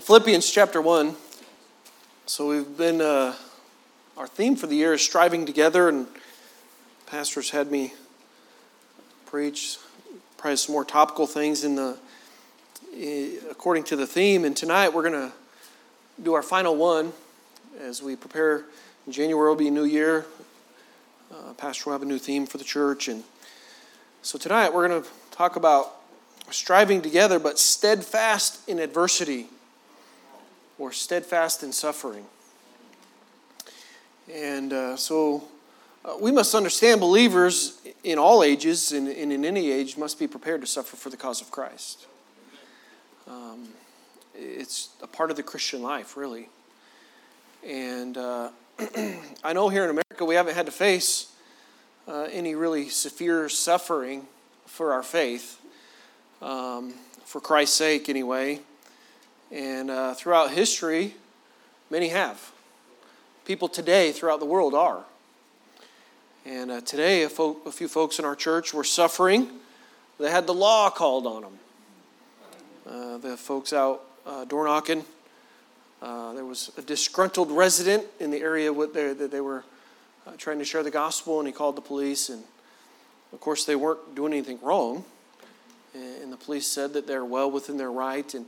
Philippians chapter 1. So we've been, uh, our theme for the year is striving together, and pastors had me preach probably some more topical things in the, according to the theme. And tonight we're going to do our final one as we prepare. January will be a new year. Uh, Pastor will have a new theme for the church. And so tonight we're going to talk about striving together, but steadfast in adversity or steadfast in suffering. And uh, so uh, we must understand believers in all ages and, and, in any age must be prepared to suffer for the cause of Christ. Um, it's a part of the Christian life, really. And uh, I know here in America we haven't had to face uh, any really severe suffering for our faith, um, for Christ's sake, anyway. And uh, throughout history, many have. People today throughout the world are. And uh, today, a, fo- a, few folks in our church were suffering. They had the law called on them. Uh, the folks out uh, door knocking. Uh, there was a disgruntled resident in the area that they were uh, trying to share the gospel, and he called the police. And of course, they weren't doing anything wrong. And the police said that they're well within their right. And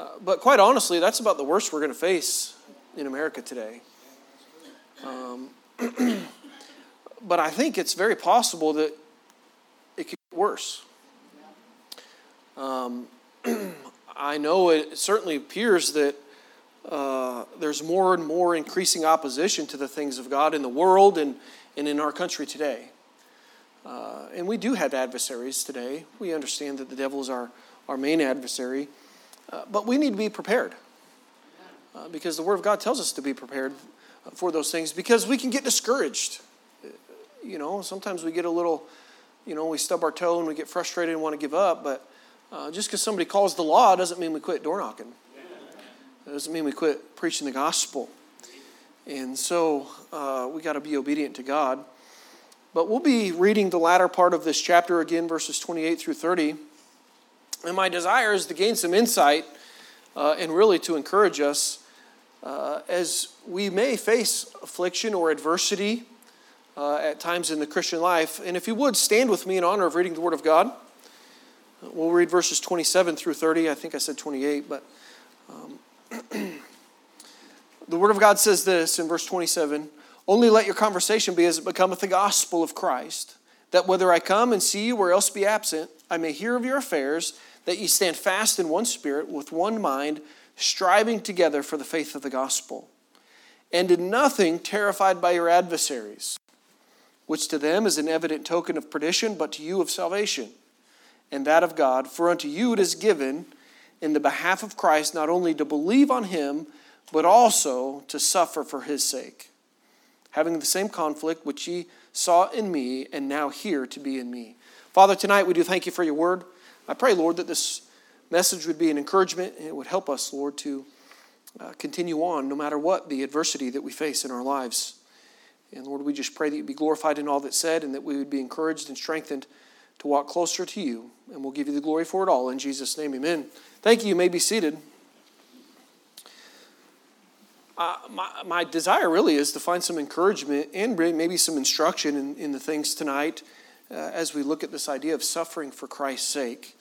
uh, but quite honestly, that's about the worst we're going to face in America today. Um, but I think it's very possible that it could get worse. Um, I know it certainly appears that uh, there's more and more increasing opposition to the things of God in the world and, and in our country today. Uh, and we do have adversaries today. We understand that the devil is our, our main adversary. Uh, but we need to be prepared uh, because the Word of God tells us to be prepared for those things because we can get discouraged. You know, sometimes we get a little, you know, we stub our toe and we get frustrated and want to give up, but uh, just because somebody calls the law doesn't mean we quit door knocking. It doesn't mean we quit preaching the gospel. And so uh, we got to be obedient to God. But we'll be reading the latter part of this chapter again, verses 28 through 30. And my desire is to gain some insight uh, and really to encourage us uh, as we may face affliction or adversity uh, at times in the Christian life. And if you would, stand with me in honor of reading the Word of God. We'll read verses 27 through 30. I think I said 28, but um, the Word of God says this in verse 27 Only let your conversation be as it becometh the gospel of Christ, that whether I come and see you or else be absent, I may hear of your affairs that ye stand fast in one spirit, with one mind, striving together for the faith of the gospel, and in nothing terrified by your adversaries, which to them is an evident token of perdition, but to you of salvation, and that of God. For unto you it is given in the behalf of Christ not only to believe on him, but also to suffer for his sake, having the same conflict which ye saw in me, and now hear to be in me. Father, tonight we do thank you for your word. I pray, Lord, that this message would be an encouragement and it would help us, Lord, to uh, continue on no matter what the adversity that we face in our lives. And Lord, we just pray that you be glorified in all that's said and that we would be encouraged and strengthened to walk closer to you. And we'll give you the glory for it all. In Jesus' name, amen. Thank you. You may be seated. Uh, my, my desire really is to find some encouragement and maybe some instruction in, in the things tonight uh, as we look at this idea of suffering for Christ's sake.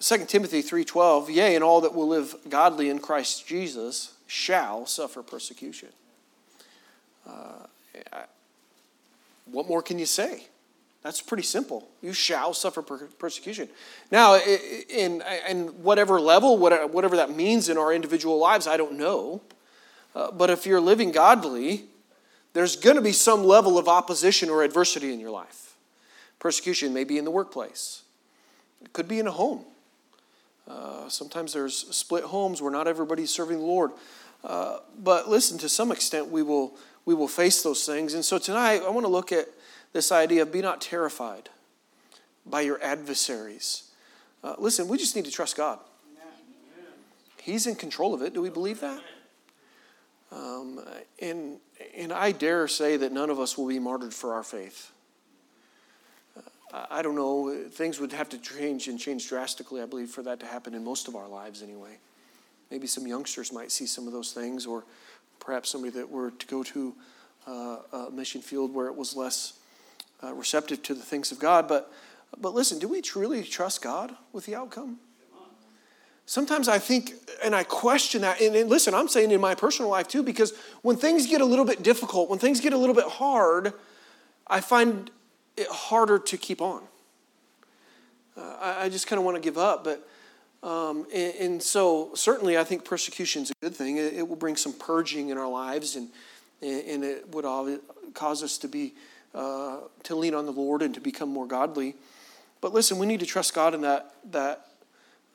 2 Timothy 3:12, yea, and all that will live godly in Christ Jesus shall suffer persecution. Uh, what more can you say? That's pretty simple. You shall suffer per- persecution. Now, in, in whatever level, whatever that means in our individual lives, I don't know. Uh, but if you're living godly, there's going to be some level of opposition or adversity in your life. Persecution may be in the workplace, it could be in a home. Uh, sometimes there's split homes where not everybody's serving the Lord. Uh, but listen, to some extent, we will, we will face those things. And so tonight, I want to look at this idea of be not terrified by your adversaries. Uh, listen, we just need to trust God. He's in control of it. Do we believe that? Um, and, and I dare say that none of us will be martyred for our faith. I don't know, things would have to change and change drastically, I believe, for that to happen in most of our lives anyway. maybe some youngsters might see some of those things, or perhaps somebody that were to go to uh, a mission field where it was less uh, receptive to the things of God. But, but listen, do we truly trust God with the outcome? Sometimes I think, and I question that. And, and, listen, I'm saying in my personal life too, because when things get a little bit difficult, when things get a little bit hard, I find it harder to keep on. Uh, I, I, just kind of want to give up. But, um, and, and, so certainly I think persecution is a good thing. It, it, will bring some purging in our lives, and, and it would cause us to be, uh, to lean on the Lord and to become more godly. But listen, we need to trust God in that, that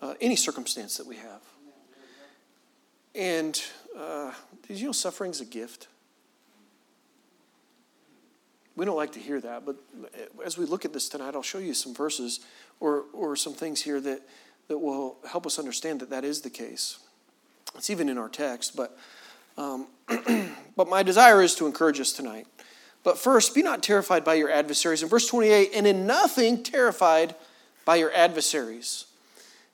uh, any circumstance that we have. And uh, you know suffering is a gift? We don't like to hear that, but as we look at this tonight, I'll show you some verses or, or some things here that, that will help us understand that that is the case. It's even in our text, but, um, but my desire is to encourage us tonight. But first, be not terrified by your adversaries. In verse 28, and in nothing terrified by your adversaries.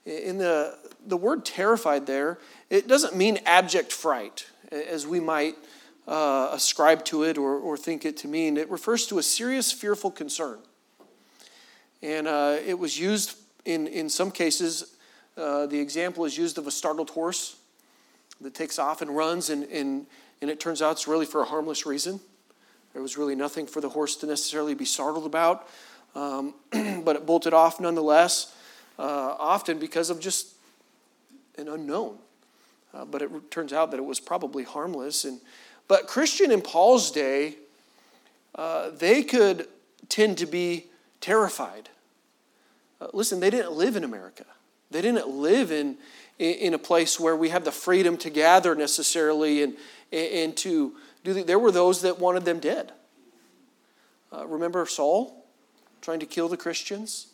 In the, the word terrified there, it doesn't mean abject fright, as we might uh, ascribe to it or, or think it to mean. It refers to a serious, fearful concern. And uh, it was used in, in some cases, uh, the example is used of a startled horse that takes off and runs, and, and, and it turns out it's really for a harmless reason. There was really nothing for the horse to necessarily be startled about, um, but it bolted off nonetheless uh, often because of just an unknown. Uh, but it turns out that it was probably harmless. And, but Christian in Paul's day, uh, they could tend to be terrified. Uh, listen, they didn't live in America. They didn't live in, in a place where we have the freedom to gather necessarily and, and to do the, there were those that wanted them dead. Uh, remember Saul trying to kill the Christians?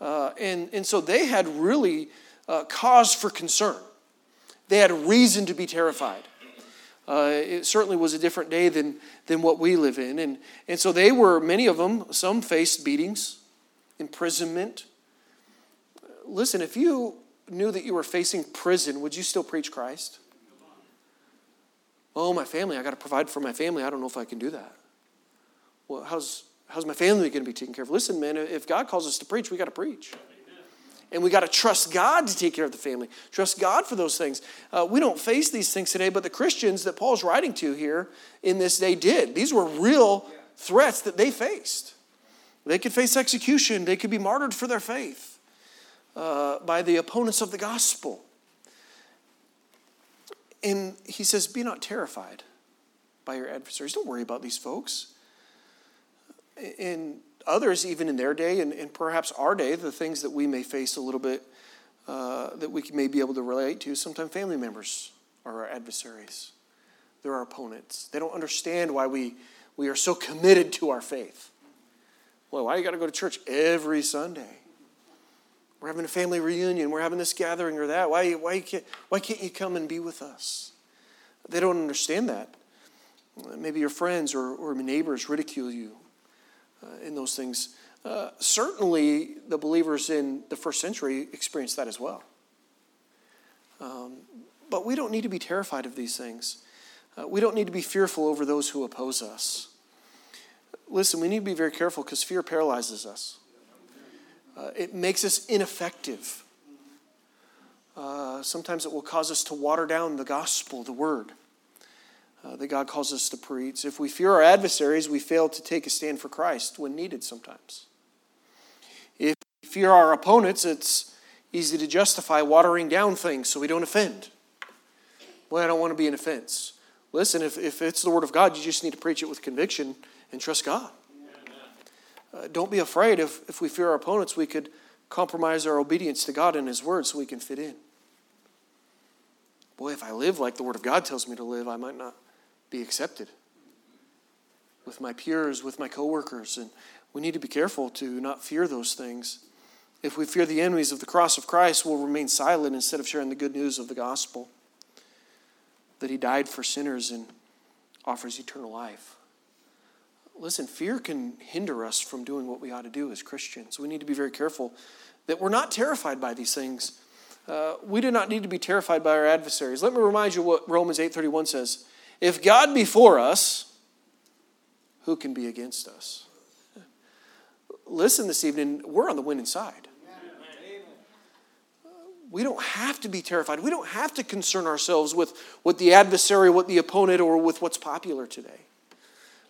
Uh, and, and so they had really uh, cause for concern. They had reason to be terrified. Uh, it certainly was a different day than, than what we live in. And, and so they were, many of them, some faced beatings, imprisonment. Listen, if you knew that you were facing prison, would you still preach Christ? Oh, my family, I got to provide for my family. I don't know if I can do that. Well, how's, How's my family going to be taken care of? Listen, man, if God calls us to preach, we got to preach. And we got to trust God to take care of the family. Trust God for those things. Uh, we don't face these things today, but the Christians that Paul's writing to here in this day did. These were real threats that they faced. They could face execution, they could be martyred for their faith uh, by the opponents of the gospel. And he says, Be not terrified by your adversaries. Don't worry about these folks in others, even in their day, and, and perhaps our day, the things that we may face a little bit uh, that we may be able to relate to, sometimes family members are our adversaries. They're our opponents. They don't understand why we, we are so committed to our faith. Well, why you got to go to church every Sunday? We're having a family reunion. We're having this gathering or that. Why, why, can't, why can't you come and be with us? They don't understand that. Maybe your friends or, or neighbors ridicule you uh, in those things. Uh, certainly, the believers in the first century experienced that as well. Um, but we don't need to be terrified of these things. Uh, we don't need to be fearful over those who oppose us. Listen, we need to be very careful because fear paralyzes us. Uh, it makes us ineffective. Uh, sometimes it will cause us to water down the gospel, the word uh, that God calls us to preach. If we fear our adversaries, we fail to take a stand for Christ when needed sometimes. If we fear our opponents, it's easy to justify watering down things so we don't offend. Well, I don't want to be an offense. Listen, if, if it's the Word of God, you just need to preach it with conviction and trust God. Uh, don't be afraid if, if we fear our opponents, we could compromise our obedience to God and His Word so we can fit in. Boy, if I live like the Word of God tells me to live, I might not be accepted with my peers, with my coworkers. And we need to be careful to not fear those things. If we fear the enemies of the cross of Christ, we'll remain silent instead of sharing the good news of the gospel that he died for sinners and offers eternal life. Listen, fear can hinder us from doing what we ought to do as Christians. We need to be very careful that we're not terrified by these things Uh, we do not need to be terrified by our adversaries. Let me remind you what Romans 8:31 says. If God be for us, who can be against us? Listen this evening, we're on the winning side. We don't have to be terrified. We don't have to concern ourselves with what the adversary, what the opponent, or with what's popular today.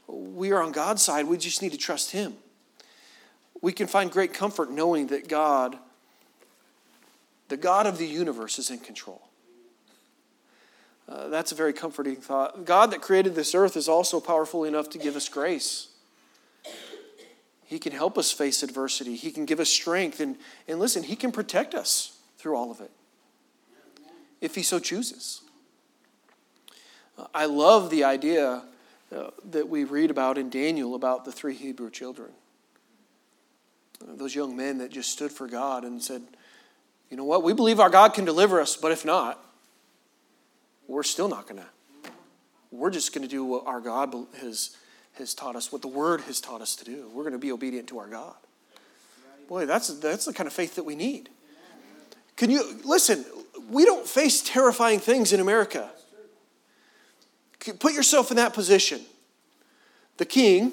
We are on God's side. We just need to trust Him. We can find great comfort knowing that God, the God of the universe, is in control. Uh, that's a very comforting thought. God that created this earth is also powerful enough to give us grace. He can help us face adversity. He can give us strength. And, and listen, He can protect us through all of it if He so chooses. Uh, I love the idea uh, that we read about in Daniel about the three Hebrew children. Uh, those young men that just stood for God and said, you know what, we believe our God can deliver us, but if not, we're still not going to. We're just going to do what our God has, has taught us, what the Word has taught us to do. We're going to be obedient to our God. Boy, that's, that's the kind of faith that we need. Can you, listen, we don't face terrifying things in America. Put yourself in that position. The king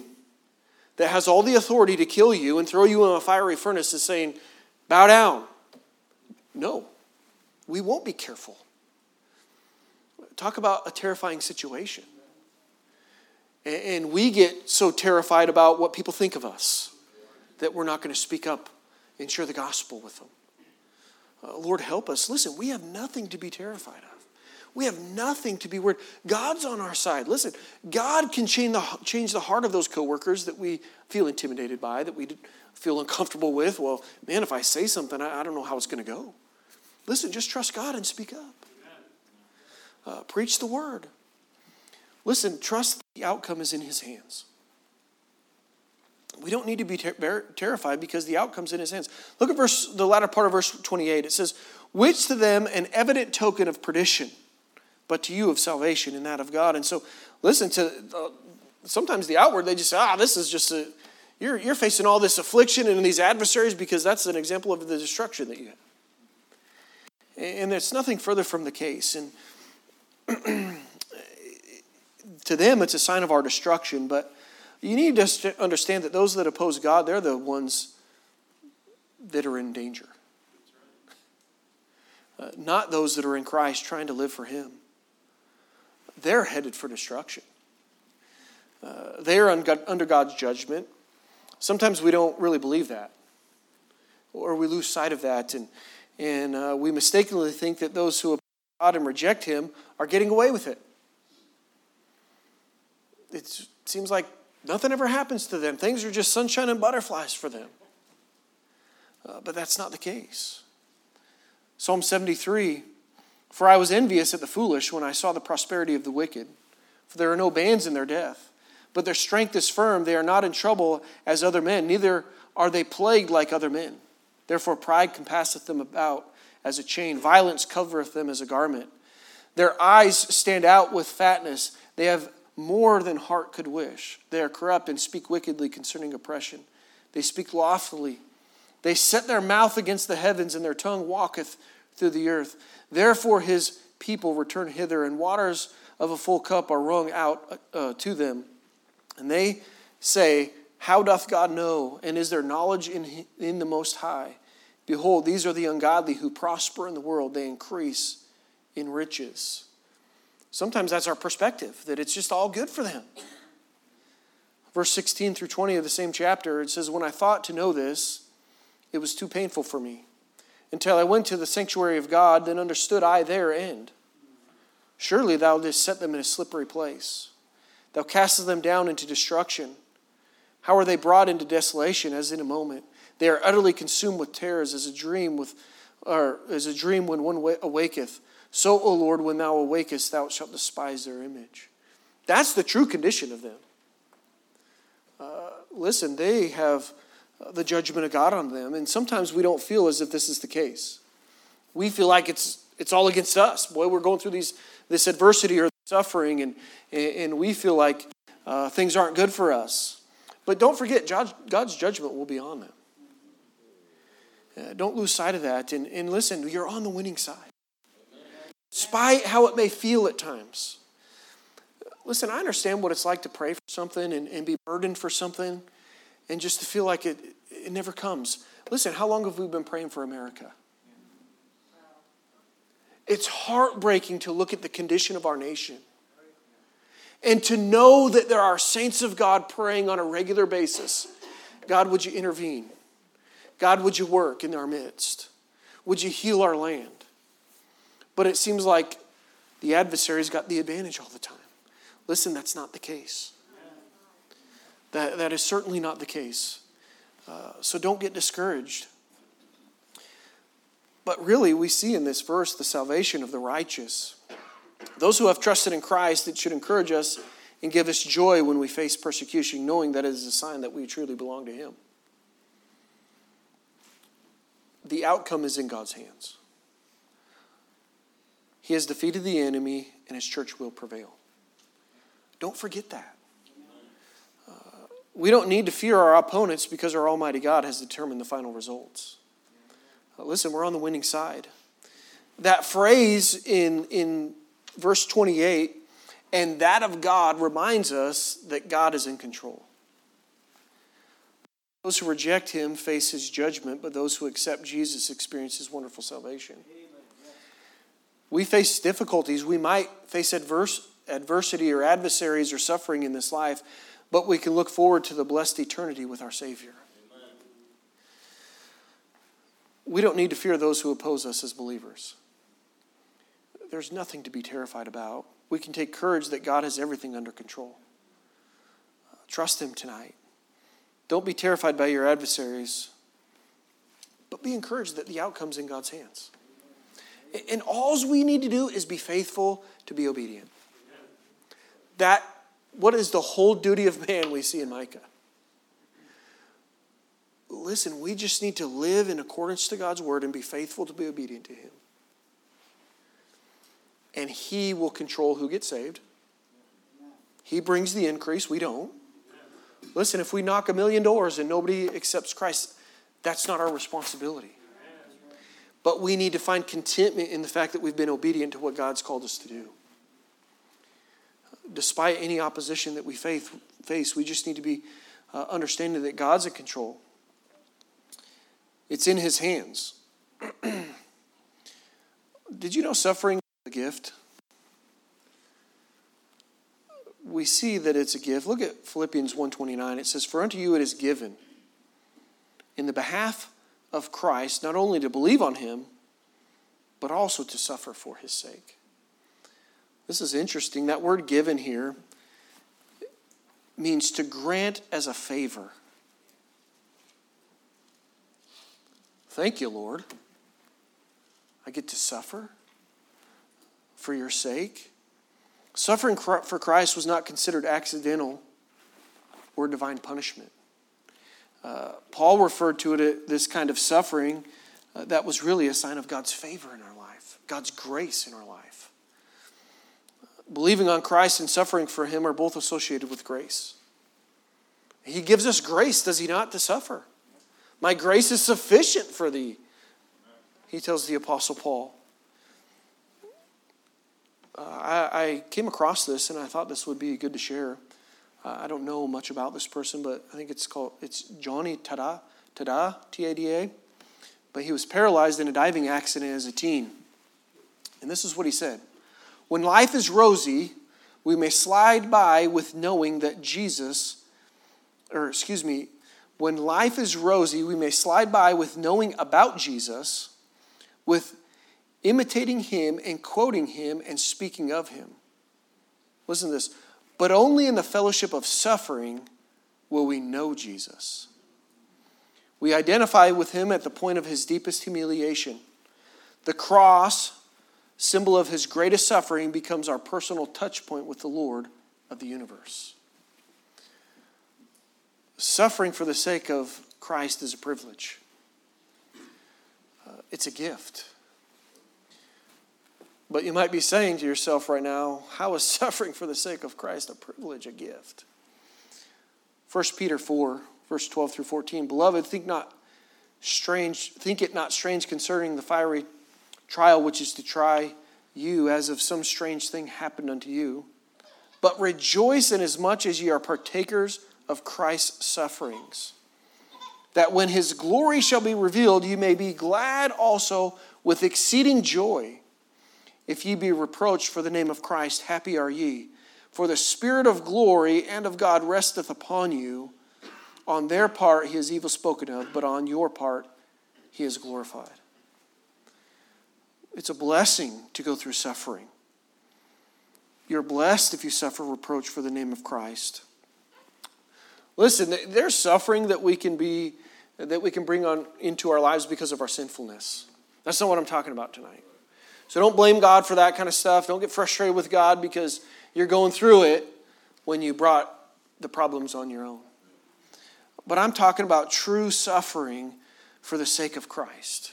that has all the authority to kill you and throw you in a fiery furnace is saying, Bow down. No, we won't be careful. Talk about a terrifying situation. And we get so terrified about what people think of us that we're not going to speak up and share the gospel with them. Uh, Lord, help us. Listen, we have nothing to be terrified of. We have nothing to be worried. God's on our side. Listen, God can change the, change the heart of those coworkers that we feel intimidated by, that we feel uncomfortable with. Well, man, if I say something, I, I don't know how it's going to go. Listen, just trust God and speak up. Uh, preach the word. Listen, trust the outcome is in His hands. We don't need to be ter- terrified because the outcome's in His hands. Look at verse, the latter part of verse 28. It says, "Which to them an evident token of perdition, but to you of salvation and that of God." And so, listen to. Uh, sometimes the outward they just say, "Ah, this is just a." You're, you're facing all this affliction and these adversaries because that's an example of the destruction that you have. And it's nothing further from the case. And to them, it's a sign of our destruction. But you need to understand that those that oppose God, they're the ones that are in danger. Uh, not those that are in Christ trying to live for Him. They're headed for destruction. Uh, they are under God's judgment. Sometimes we don't really believe that, or we lose sight of that, and, and uh, we mistakenly think that those who God and reject Him are getting away with it. It seems like nothing ever happens to them. Things are just sunshine and butterflies for them. Uh, but that's not the case. Psalm 73 For I was envious at the foolish when I saw the prosperity of the wicked, for there are no bands in their death. But their strength is firm. They are not in trouble as other men, neither are they plagued like other men. Therefore, pride compasseth them about as a chain, violence covereth them as a garment. Their eyes stand out with fatness. They have more than heart could wish. They are corrupt and speak wickedly concerning oppression. They speak loftily. They set their mouth against the heavens, and their tongue walketh through the earth. Therefore, his people return hither, and waters of a full cup are wrung out uh, to them. And they say, How doth God know? And is there knowledge in, in the Most High? Behold, these are the ungodly who prosper in the world, they increase in riches. Sometimes that's our perspective, that it's just all good for them. Verse 16 through 20 of the same chapter, it says, When I thought to know this, it was too painful for me. Until I went to the sanctuary of God, then understood I their end. Surely thou didst set them in a slippery place. Thou castest them down into destruction. How are they brought into desolation as in a moment? They are utterly consumed with terrors as a dream with or as a dream when one awaketh. So, O Lord, when thou awakest, thou shalt despise their image. That's the true condition of them. Uh, listen, they have uh, the judgment of God on them, and sometimes we don't feel as if this is the case. We feel like it's it's all against us. Boy, we're going through these this adversity or suffering, and and we feel like uh, things aren't good for us. But don't forget, God's judgment will be on them. Uh, don't lose sight of that. And, and listen, you're on the winning side. Despite how it may feel at times. Listen, I understand what it's like to pray for something and, and be burdened for something and just to feel like it, it never comes. Listen, how long have we been praying for America? It's heartbreaking to look at the condition of our nation and to know that there are saints of God praying on a regular basis. God, would you intervene? God, would you work in our midst? Would you heal our land? But it seems like the adversary's got the advantage all the time. Listen, that's not the case. That, that is certainly not the case. Uh, so don't get discouraged. But really, we see in this verse the salvation of the righteous. Those who have trusted in Christ, it should encourage us and give us joy when we face persecution, knowing that it is a sign that we truly belong to Him. The outcome is in God's hands. He has defeated the enemy, and His church will prevail. Don't forget that. Uh, we don't need to fear our opponents because our Almighty God has determined the final results. Uh, listen, we're on the winning side. That phrase in, in verse 28, and that of God, reminds us that God is in control. Those who reject him face his judgment, but those who accept Jesus experience his wonderful salvation. We face difficulties. We might face adverse, adversity or adversaries or suffering in this life, but we can look forward to the blessed eternity with our Savior. We don't need to fear those who oppose us as believers there's nothing to be terrified about. We can take courage that God has everything under control. Trust Him tonight. Don't be terrified by your adversaries, but be encouraged that the outcome's in God's hands. And all we need to do is be faithful to be obedient. That, what is the whole duty of man we see in Micah? Listen, we just need to live in accordance to God's word and be faithful to be obedient to Him and He will control who gets saved. He brings the increase, we don't. Listen, if we knock a million doors and nobody accepts Christ, that's not our responsibility. But we need to find contentment in the fact that we've been obedient to what God's called us to do. Despite any opposition that we face, we just need to be uh, understanding that God's in control. It's in His hands. Did you know suffering is a gift. We see that it's a gift. Look at Philippians 1:29. It says, "For unto you it is given in the behalf of Christ not only to believe on him, but also to suffer for his sake." This is interesting. That word given here means to grant as a favor. Thank you, Lord. I get to suffer for your sake. Suffering for Christ was not considered accidental or divine punishment. Uh, Paul referred to it this kind of suffering uh, that was really a sign of God's favor in our life, God's grace in our life. Believing on Christ and suffering for Him are both associated with grace. He gives us grace, does He not, to suffer? My grace is sufficient for thee, he tells the Apostle Paul uh, I, I, came across this and I thought this would be good to share. Uh, I don't know much about this person, but I think it's called it's Joni Tada, Tada, T A D A. But he was paralyzed in a diving accident as a teen. And this is what he said When life is rosy, we may slide by with knowing that Jesus, or excuse me, when life is rosy, we may slide by with knowing about Jesus, with imitating him and quoting him and speaking of him. Listen to this. But only in the fellowship of suffering will we know Jesus. We identify with him at the point of his deepest humiliation. The cross, symbol of his greatest suffering, becomes our personal touch point with the Lord of the universe. Suffering for the sake of Christ is a privilege, uh, it's a gift. But you might be saying to yourself right now, how is suffering for the sake of Christ a privilege, a gift? 1 Peter 4, verse 12 through 14. Beloved, think not strange, think it not strange concerning the fiery trial which is to try you, as if some strange thing happened unto you. But rejoice inasmuch as ye are partakers of Christ's sufferings, that when his glory shall be revealed, you may be glad also with exceeding joy. If ye be reproached for the name of Christ, happy are ye. For the Spirit of glory and of God resteth upon you. On their part he is evil spoken of, but on your part he is glorified. It's a blessing to go through suffering. You're blessed if you suffer reproach for the name of Christ. Listen, there's suffering that we can be that we can bring on into our lives because of our sinfulness. That's not what I'm talking about tonight. So don't blame God for that kind of stuff. Don't get frustrated with God because you're going through it when you brought the problems on your own. But I'm talking about true suffering for the sake of Christ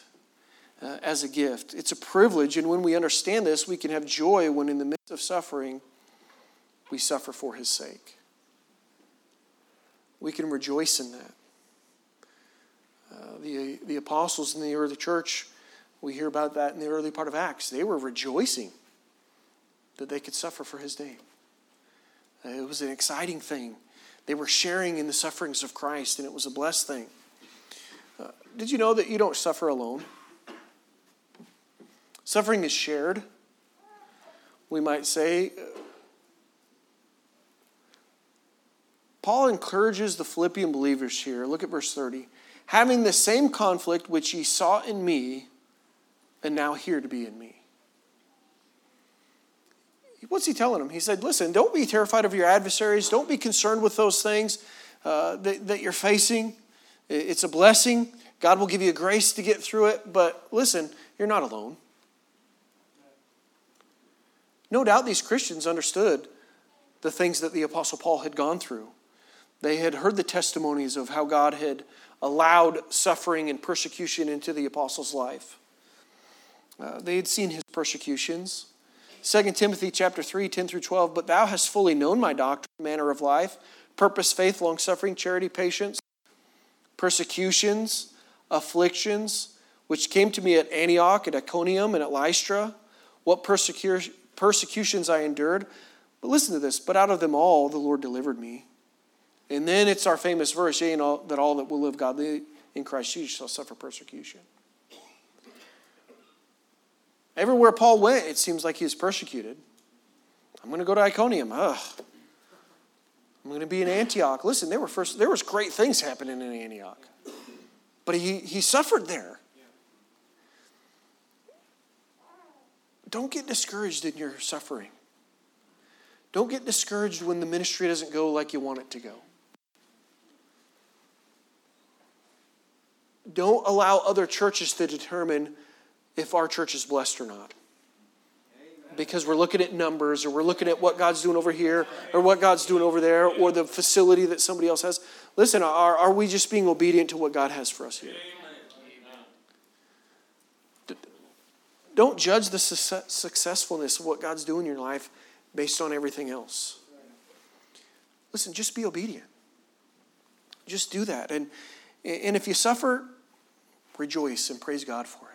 uh, as a gift. It's a privilege, and when we understand this, we can have joy when in the midst of suffering, we suffer for His sake. We can rejoice in that. Uh, the, the apostles in the early church, we hear about that in the early part of Acts. They were rejoicing that they could suffer for His name. It was an exciting thing. They were sharing in the sufferings of Christ, and it was a blessed thing. Uh, did you know that you don't suffer alone? Suffering is shared. We might say, Paul encourages the Philippian believers here. Look at verse 30. Having the same conflict which ye saw in me, and now hear to be in me. What's he telling them? He said, Listen, don't be terrified of your adversaries. Don't be concerned with those things uh, that, that you're facing. It's a blessing. God will give you grace to get through it. But listen, you're not alone. No doubt these Christians understood the things that the Apostle Paul had gone through. They had heard the testimonies of how God had allowed suffering and persecution into the apostle's life. Uh, they had seen his persecutions. 2 Timothy chapter 3, 10 through 12, but thou hast fully known my doctrine, manner of life, purpose, faith, long suffering, charity, patience, persecutions, afflictions, which came to me at Antioch, at Iconium, and at Lystra, what persecution persecutions I endured. But listen to this, but out of them all the Lord delivered me. And then it's our famous verse, that all that will live godly in Christ Jesus shall suffer persecution. Everywhere Paul went, it seems like he was persecuted. I'm going to go to Iconium. Ugh. I'm going to be in Antioch. Listen, there were first there was great things happening in Antioch. But he, he suffered there. Don't get discouraged in your suffering. Don't get discouraged when the ministry doesn't go like you want it to go. Don't allow other churches to determine if our church is blessed or not. Because we're looking at numbers or we're looking at what God's doing over here or what God's doing over there or the facility that somebody else has. Listen, are, are we just being obedient to what God has for us here? Don't judge the successfulness of what God's doing in your life based on everything else. Listen, just be obedient. Just do that. And, and if you suffer, rejoice and praise God for it.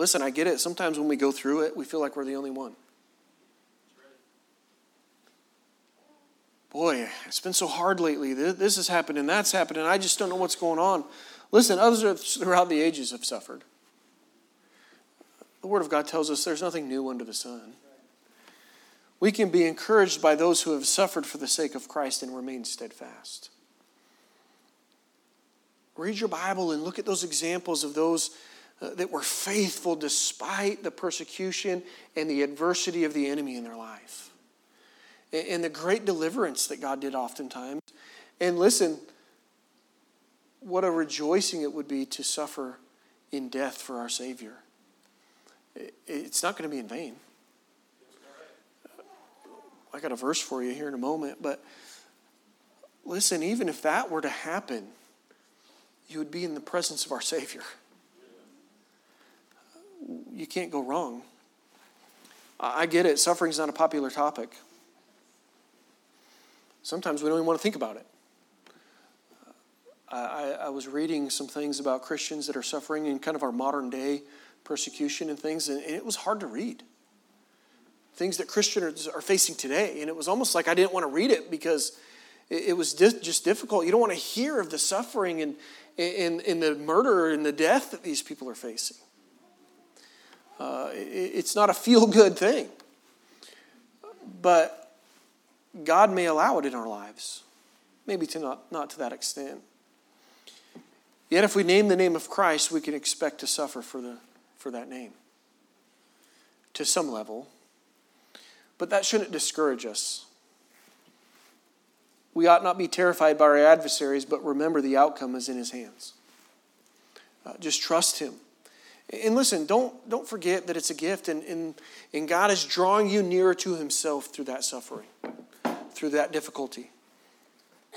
Listen, I get it. Sometimes when we go through it, we feel like we're the only one. Boy, it's been so hard lately. This has happened and that's happened, and I just don't know what's going on. Listen, others throughout the ages have suffered. The Word of God tells us there's nothing new under the sun. We can be encouraged by those who have suffered for the sake of Christ and remain steadfast. Read your Bible and look at those examples of those Uh, that were faithful despite the persecution and the adversity of the enemy in their life. And, the great deliverance that God did oftentimes. And listen, what a rejoicing it would be to suffer in death for our Savior. It's not going to be in vain. Uh, I got a verse for you here in a moment, but listen, even if that were to happen, you would be in the presence of our Savior. You can't go wrong. I get it, suffering's not a popular topic. Sometimes we don't even want to think about it. Uh, I, I was reading some things about Christians that are suffering in kind of our modern day persecution and things, and, it was hard to read. Things that Christians are facing today. And it was almost like I didn't want to read it because it, it was just difficult. You don't want to hear of the suffering and, and, and the murder and the death that these people are facing. Uh, it, it's not a feel good thing. But God may allow it in our lives, maybe to not, not to that extent. Yet, if we name the name of Christ, we can expect to suffer for, the, for that name to some level. But that shouldn't discourage us. We ought not be terrified by our adversaries, but remember the outcome is in his hands. Uh, just trust him. And listen, don't, don't forget that it's a gift, and, and, and God is drawing you nearer to himself through that suffering, through that difficulty.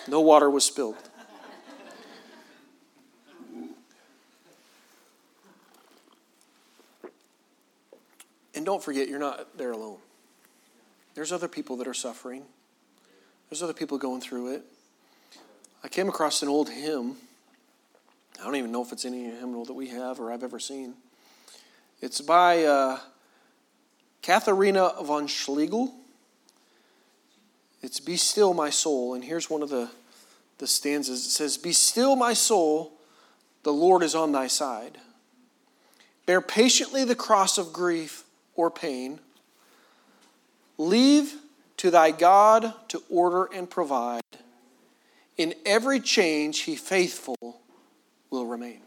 No water was spilled. And don't forget, you're not there alone. There's other people that are suffering, there's other people going through it. I came across an old hymn. I don't even know if it's any hymnal that we have or I've ever seen. It's by uh, Katharina von Schlegel. It's Be Still, My Soul. And here's one of the, the stanzas it says, Be still, my soul, the Lord is on thy side. Bear patiently the cross of grief or pain. Leave to thy God to order and provide. In every change, he faithful will remain.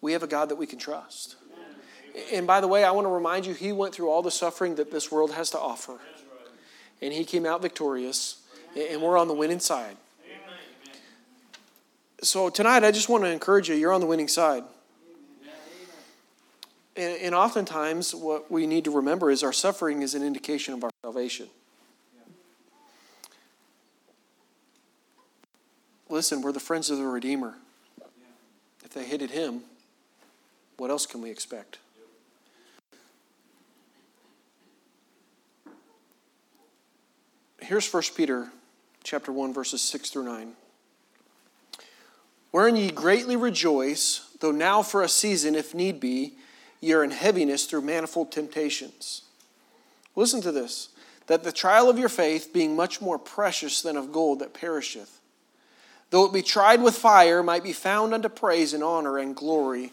We have a God that we can trust. And by the way, I want to remind you, he went through all the suffering that this world has to offer. And he came out victorious, and we're on the winning side. So tonight, I just want to encourage you you're on the winning side. And, oftentimes, what we need to remember is our suffering is an indication of our salvation. Listen, we're the friends of the Redeemer. If they hated him, what else can we expect? Here's 1 Peter chapter 1 verses 6 through 9. Wherein ye greatly rejoice, though now for a season if need be, ye are in heaviness through manifold temptations. Listen to this that the trial of your faith, being much more precious than of gold that perisheth, though it be tried with fire, might be found unto praise and honor and glory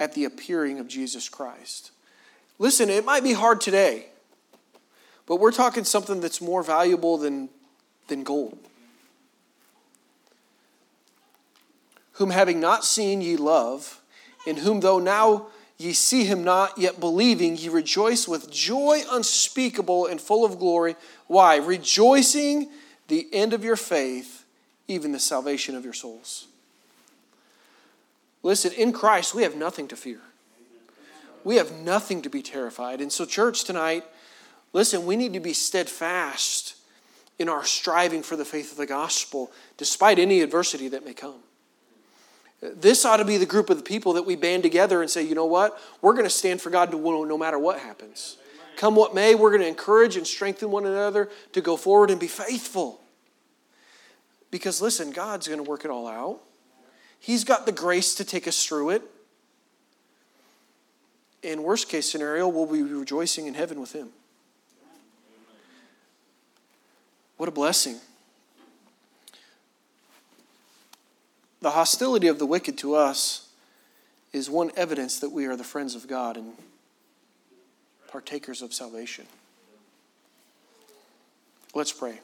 at the appearing of Jesus Christ. Listen, it might be hard today, but we're talking something that's more valuable than, than gold. Whom having not seen ye love, in whom though now Ye see him not, yet believing, ye rejoice with joy unspeakable and full of glory. Why? Rejoicing the end of your faith, even the salvation of your souls. Listen, in Christ, we have nothing to fear. We have nothing to be terrified. And so, church, tonight, listen, we need to be steadfast in our striving for the faith of the gospel, despite any adversity that may come. This ought to be the group of the people that we band together and say, you know what? We're going to stand for God no matter what happens. Come what may, we're going to encourage and strengthen one another to go forward and be faithful. Because listen, God's going to work it all out. He's got the grace to take us through it. In worst case scenario, we'll be rejoicing in heaven with Him. What a blessing. The hostility of the wicked to us is one evidence that we are the friends of God and partakers of salvation. Let's pray.